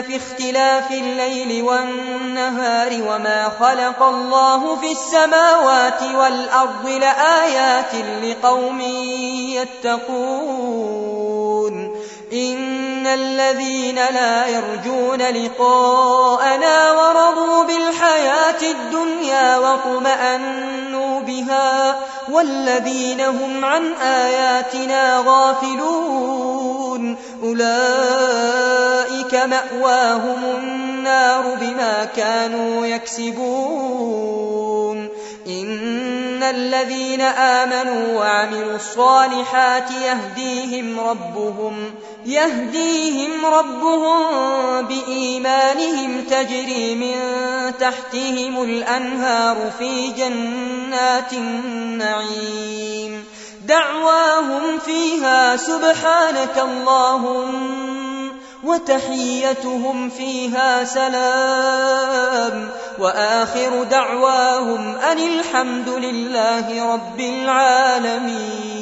في اختلاف الليل والنهار وما خلق الله في السماوات والأرض لآيات لقوم يتقون. إن الذين لا يرجون لقاءنا ورضوا بالحياة الدنيا واطمأنوا بها والذين هم عن آياتنا غافلون. أولئك مأواهم النار بما كانوا يكسبون. إن الذين آمنوا وعملوا الصالحات يهديهم ربهم يهديهم ربهم بإيمانهم تجري من تحتهم الأنهار في جنات النعيم. دعواهم فيها سبحانك اللهم وتحيتهم فيها سلام. وآخر دعواهم أن الحمد لله رب العالمين.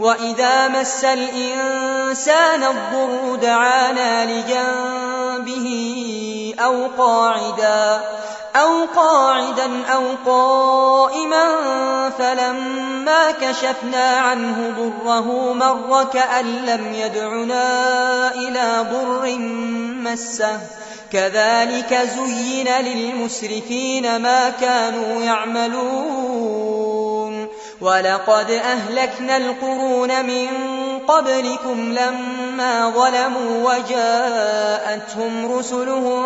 وإذا مس الإنسان الضر دعانا لجنبه أو قاعدا أو قاعدا أو قائما فلما كشفنا عنه ضره مر كأن لم يدعنا إلى ضر مسه كذلك زين للمسرفين ما كانوا يعملون ولقد أهلكنا القرون من قبلكم لما ظلموا وجاءتهم رسلهم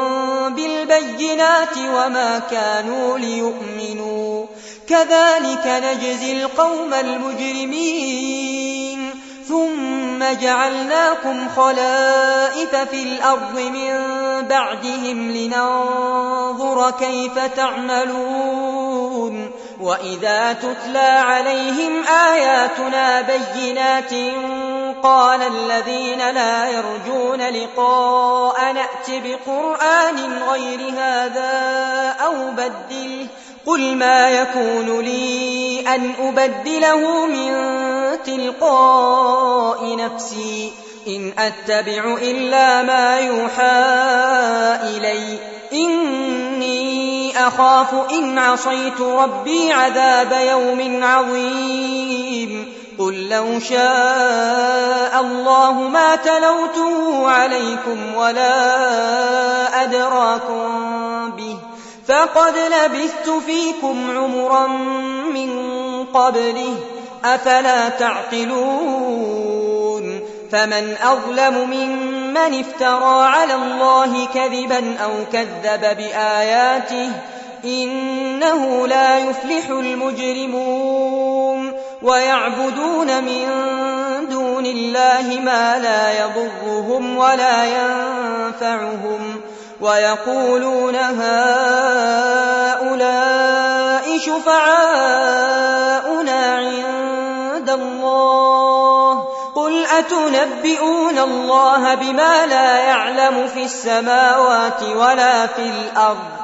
بالبينات وما كانوا ليؤمنوا. كذلك نجزي القوم المجرمين. ثم جعلناكم خلائف في الأرض من بعدهم لننظر كيف تعملون. وإذا تتلى عليهم آياتنا بينات قال الذين لا يرجون لقاء نأت بقرآن غير هذا أو بدله قل ما يكون لي أن أبدله من تلقاء نفسي إن أتبع إلا ما يوحى أخاف إن عصيت ربي عذاب يوم عظيم. قل لو شاء الله ما تلوته عليكم ولا أدراكم به فقد لبثت فيكم عمرا من قبله. أفلا تعقلون؟ فمن أظلم ممن افترى على الله كذبا أو كذب بآياته إنه لا يفلح المجرمون ويعبدون من دون الله ما لا يضرهم ولا ينفعهم ويقولون هؤلاء شفعاؤنا عند الله قل أتنبئون الله بما لا يعلم في السماوات ولا في الأرض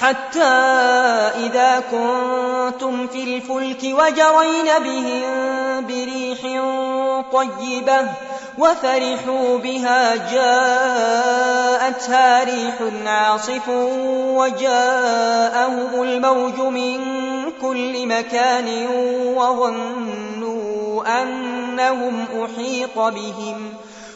حتى إذا كنتم في الفلك وجرين بهم بريح طيبة وفرحوا بها جاءتها ريح عاصف وجاءهم الموج من كل مكان وظنوا أنهم أحيط بهم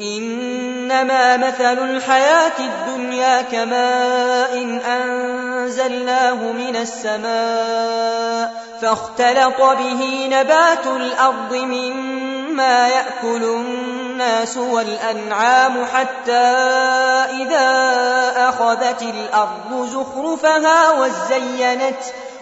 إنما مثل الحياة الدنيا كماء أنزلناه من السماء فاختلط به نبات الأرض مما يأكل الناس والأنعام حتى إذا أخذت الأرض زخرفها وزينت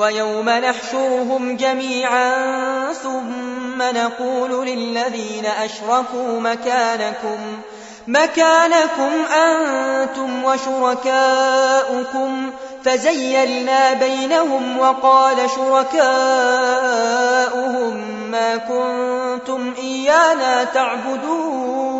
ويوم نحشرهم جميعا ثم نقول للذين أشركوا مكانكم مكانكم أنتم وشركاؤكم. فزيلنا بينهم وقال شركاؤهم ما كنتم إيانا تعبدون.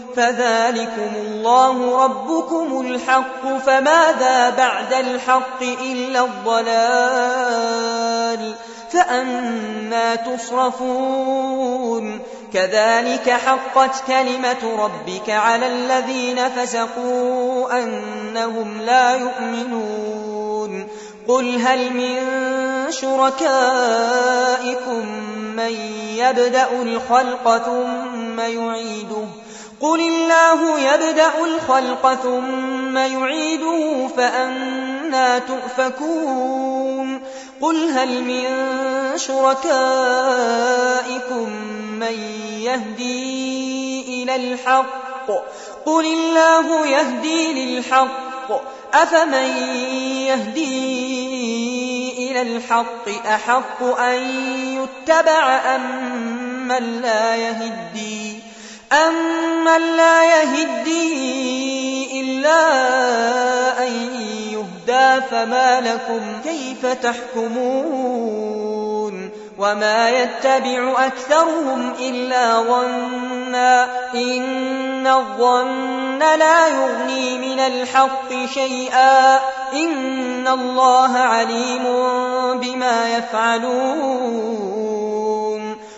فذلكم الله ربكم الحق فماذا بعد الحق إلا الضلال؟ فأنا تصرفون. كذلك حقت كلمة ربك على الذين فسقوا أنهم لا يؤمنون. قل هل من شركائكم من يبدأ الخلق ثم يعيده؟ قل الله يبدأ الخلق ثم يعيده فأنا تؤفكون قل هل من شركائكم من يهدي إلى الحق قل الله يهدي للحق أفمن يهدي إلى الحق أحق أن يتبع أم من لا يهدي أمن لا يهدي إلا أن يهدى فما لكم كيف تحكمون وما يتبع أكثرهم إلا ظنا إن الظن لا يغني من الحق شيئا إن الله عليم بما يفعلون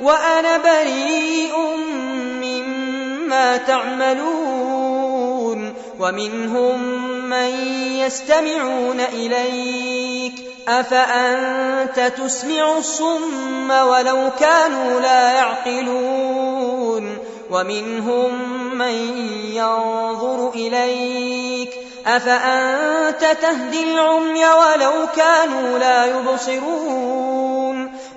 وأنا بريء مما تعملون ومنهم من يستمعون إليك أفأنت تسمع الصم ولو كانوا لا يعقلون ومنهم من ينظر إليك أفأنت تهدي العمي ولو كانوا لا يبصرون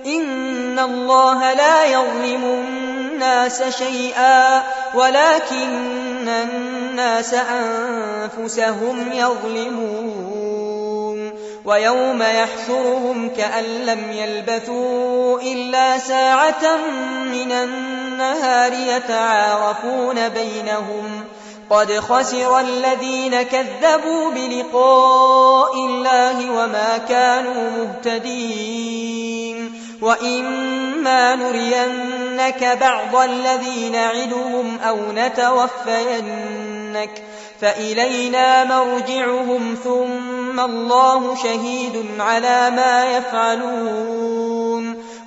إن الله لا يظلم الناس شيئا ولكن الناس أنفسهم يظلمون ويوم يحشرهم كأن لم يلبثوا إلا ساعة من النهار يتعارفون بينهم قد خسر الذين كذبوا بلقاء الله وما كانوا مهتدين وإما نرينك بعض الذي نعدهم أو نتوفينك فإلينا مرجعهم ثم الله شهيد على ما يفعلون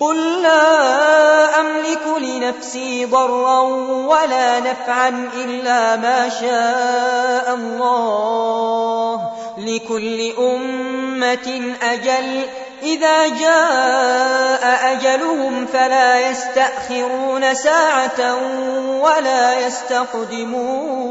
قل لا أملك لنفسي ضرا ولا نفعا إلا ما شاء الله لكل أمة أجل إذا جاء أجلهم فلا يستأخرون ساعة ولا يستقدمون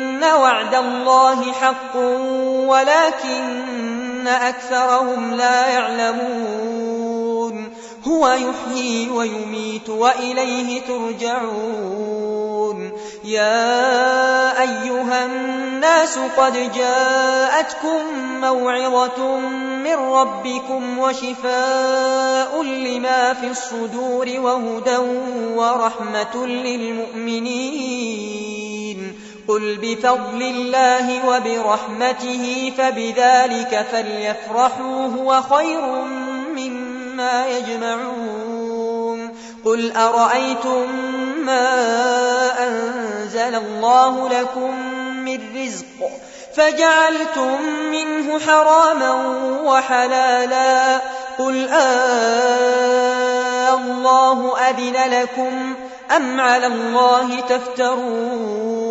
وعد الله حق ولكن أكثرهم لا يعلمون. هو يحيي ويميت وإليه ترجعون. يا أيها الناس قد جاءتكم موعظة من ربكم وشفاء لما في الصدور وهدى ورحمة للمؤمنين. قل بفضل الله وبرحمته فبذلك فليفرحوا هو خير مما يجمعون قل أرأيتم ما أنزل الله لكم من رزق فجعلتم منه حراما وحلالا قل آه الله أذن لكم أم على الله تفترون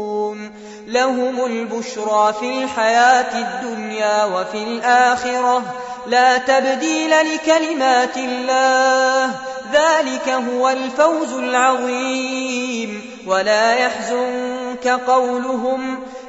لهم البشرى في الحياة الدنيا وفي الآخرة. لا تبديل لكلمات الله ذلك هو الفوز العظيم. ولا يحزنك قولهم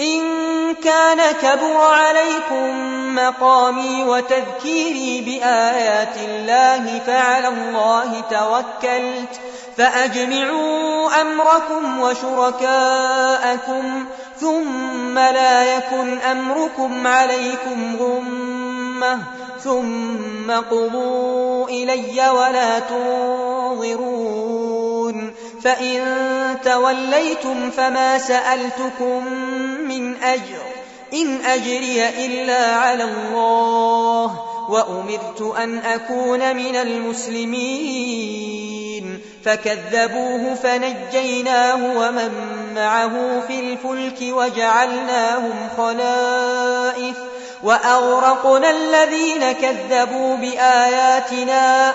إن كان كبر عليكم مقامي وتذكيري بآيات الله فعلى الله توكلت فأجمعوا أمركم وشركاءكم ثم لا يكن أمركم عليكم غمة ثم قضوا إلي ولا تنظرون فإن توليتم فما سألتكم من أجر إن أجري إلا على الله وأمرت أن أكون من المسلمين فكذبوه فنجيناه ومن معه في الفلك وجعلناهم خلائف وأغرقنا الذين كذبوا بآياتنا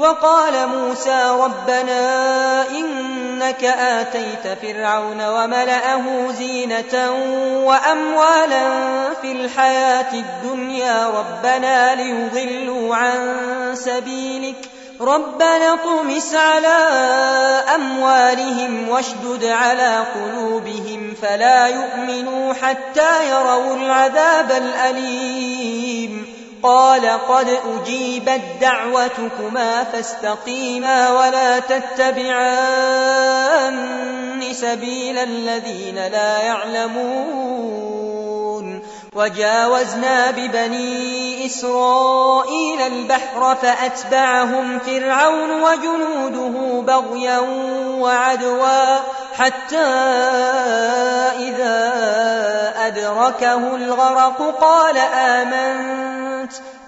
وقال موسى ربنا إنك آتيت فرعون وملأه زينة وأموالا في الحياة الدنيا ربنا ليضلوا عن سبيلك ربنا طمس على أموالهم واشدد على قلوبهم فلا يؤمنوا حتى يروا العذاب الأليم قال قد أجيبت دعوتكما فاستقيما ولا تتبعان سبيل الذين لا يعلمون. وجاوزنا ببني إسرائيل البحر فأتبعهم فرعون وجنوده بغيا وعدوا حتى إذا أدركه الغرق قال آمنت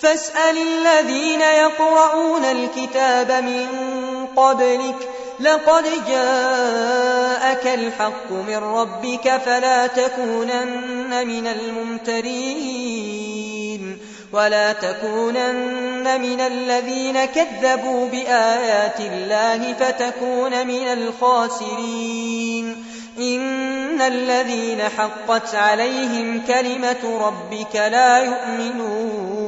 فاسأل الذين يقرؤون الكتاب من قبلك لقد جاءك الحق من ربك فلا تكونن من الممترين ولا تكونن من الذين كذبوا بآيات الله فتكون من الخاسرين. إن الذين حقت عليهم كلمة ربك لا يؤمنون.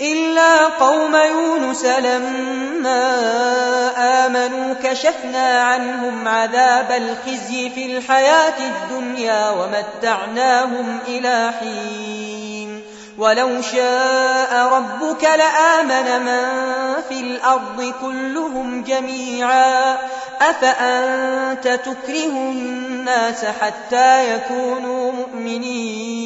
إلا قوم يونس لما آمنوا كشفنا عنهم عذاب الخزي في الحياة الدنيا ومتعناهم إلى حين. ولو شاء ربك لآمن من في الأرض كلهم جميعا. أفأنت تكره الناس حتى يكونوا مؤمنين؟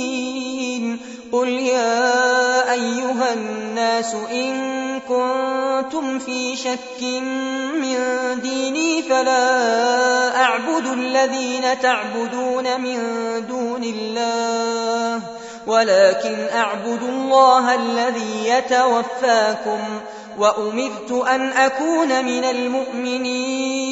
قل يا أيها الناس إن كنتم في شك من ديني فلا أعبد الذين تعبدون من دون الله ولكن أعبد الله الذي يتوفاكم وأمرت أن أكون من المؤمنين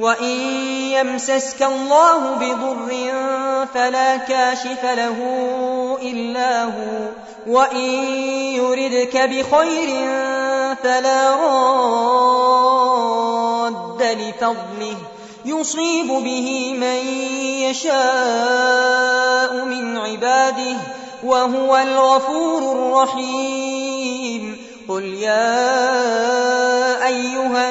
وإن يمسسك الله بضر فلا كاشف له إلا هو وإن يردك بخير فلا راد لفضله يصيب به من يشاء من عباده وهو الغفور الرحيم قل يا أيها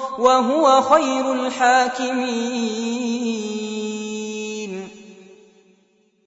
وهو خير الحاكمين.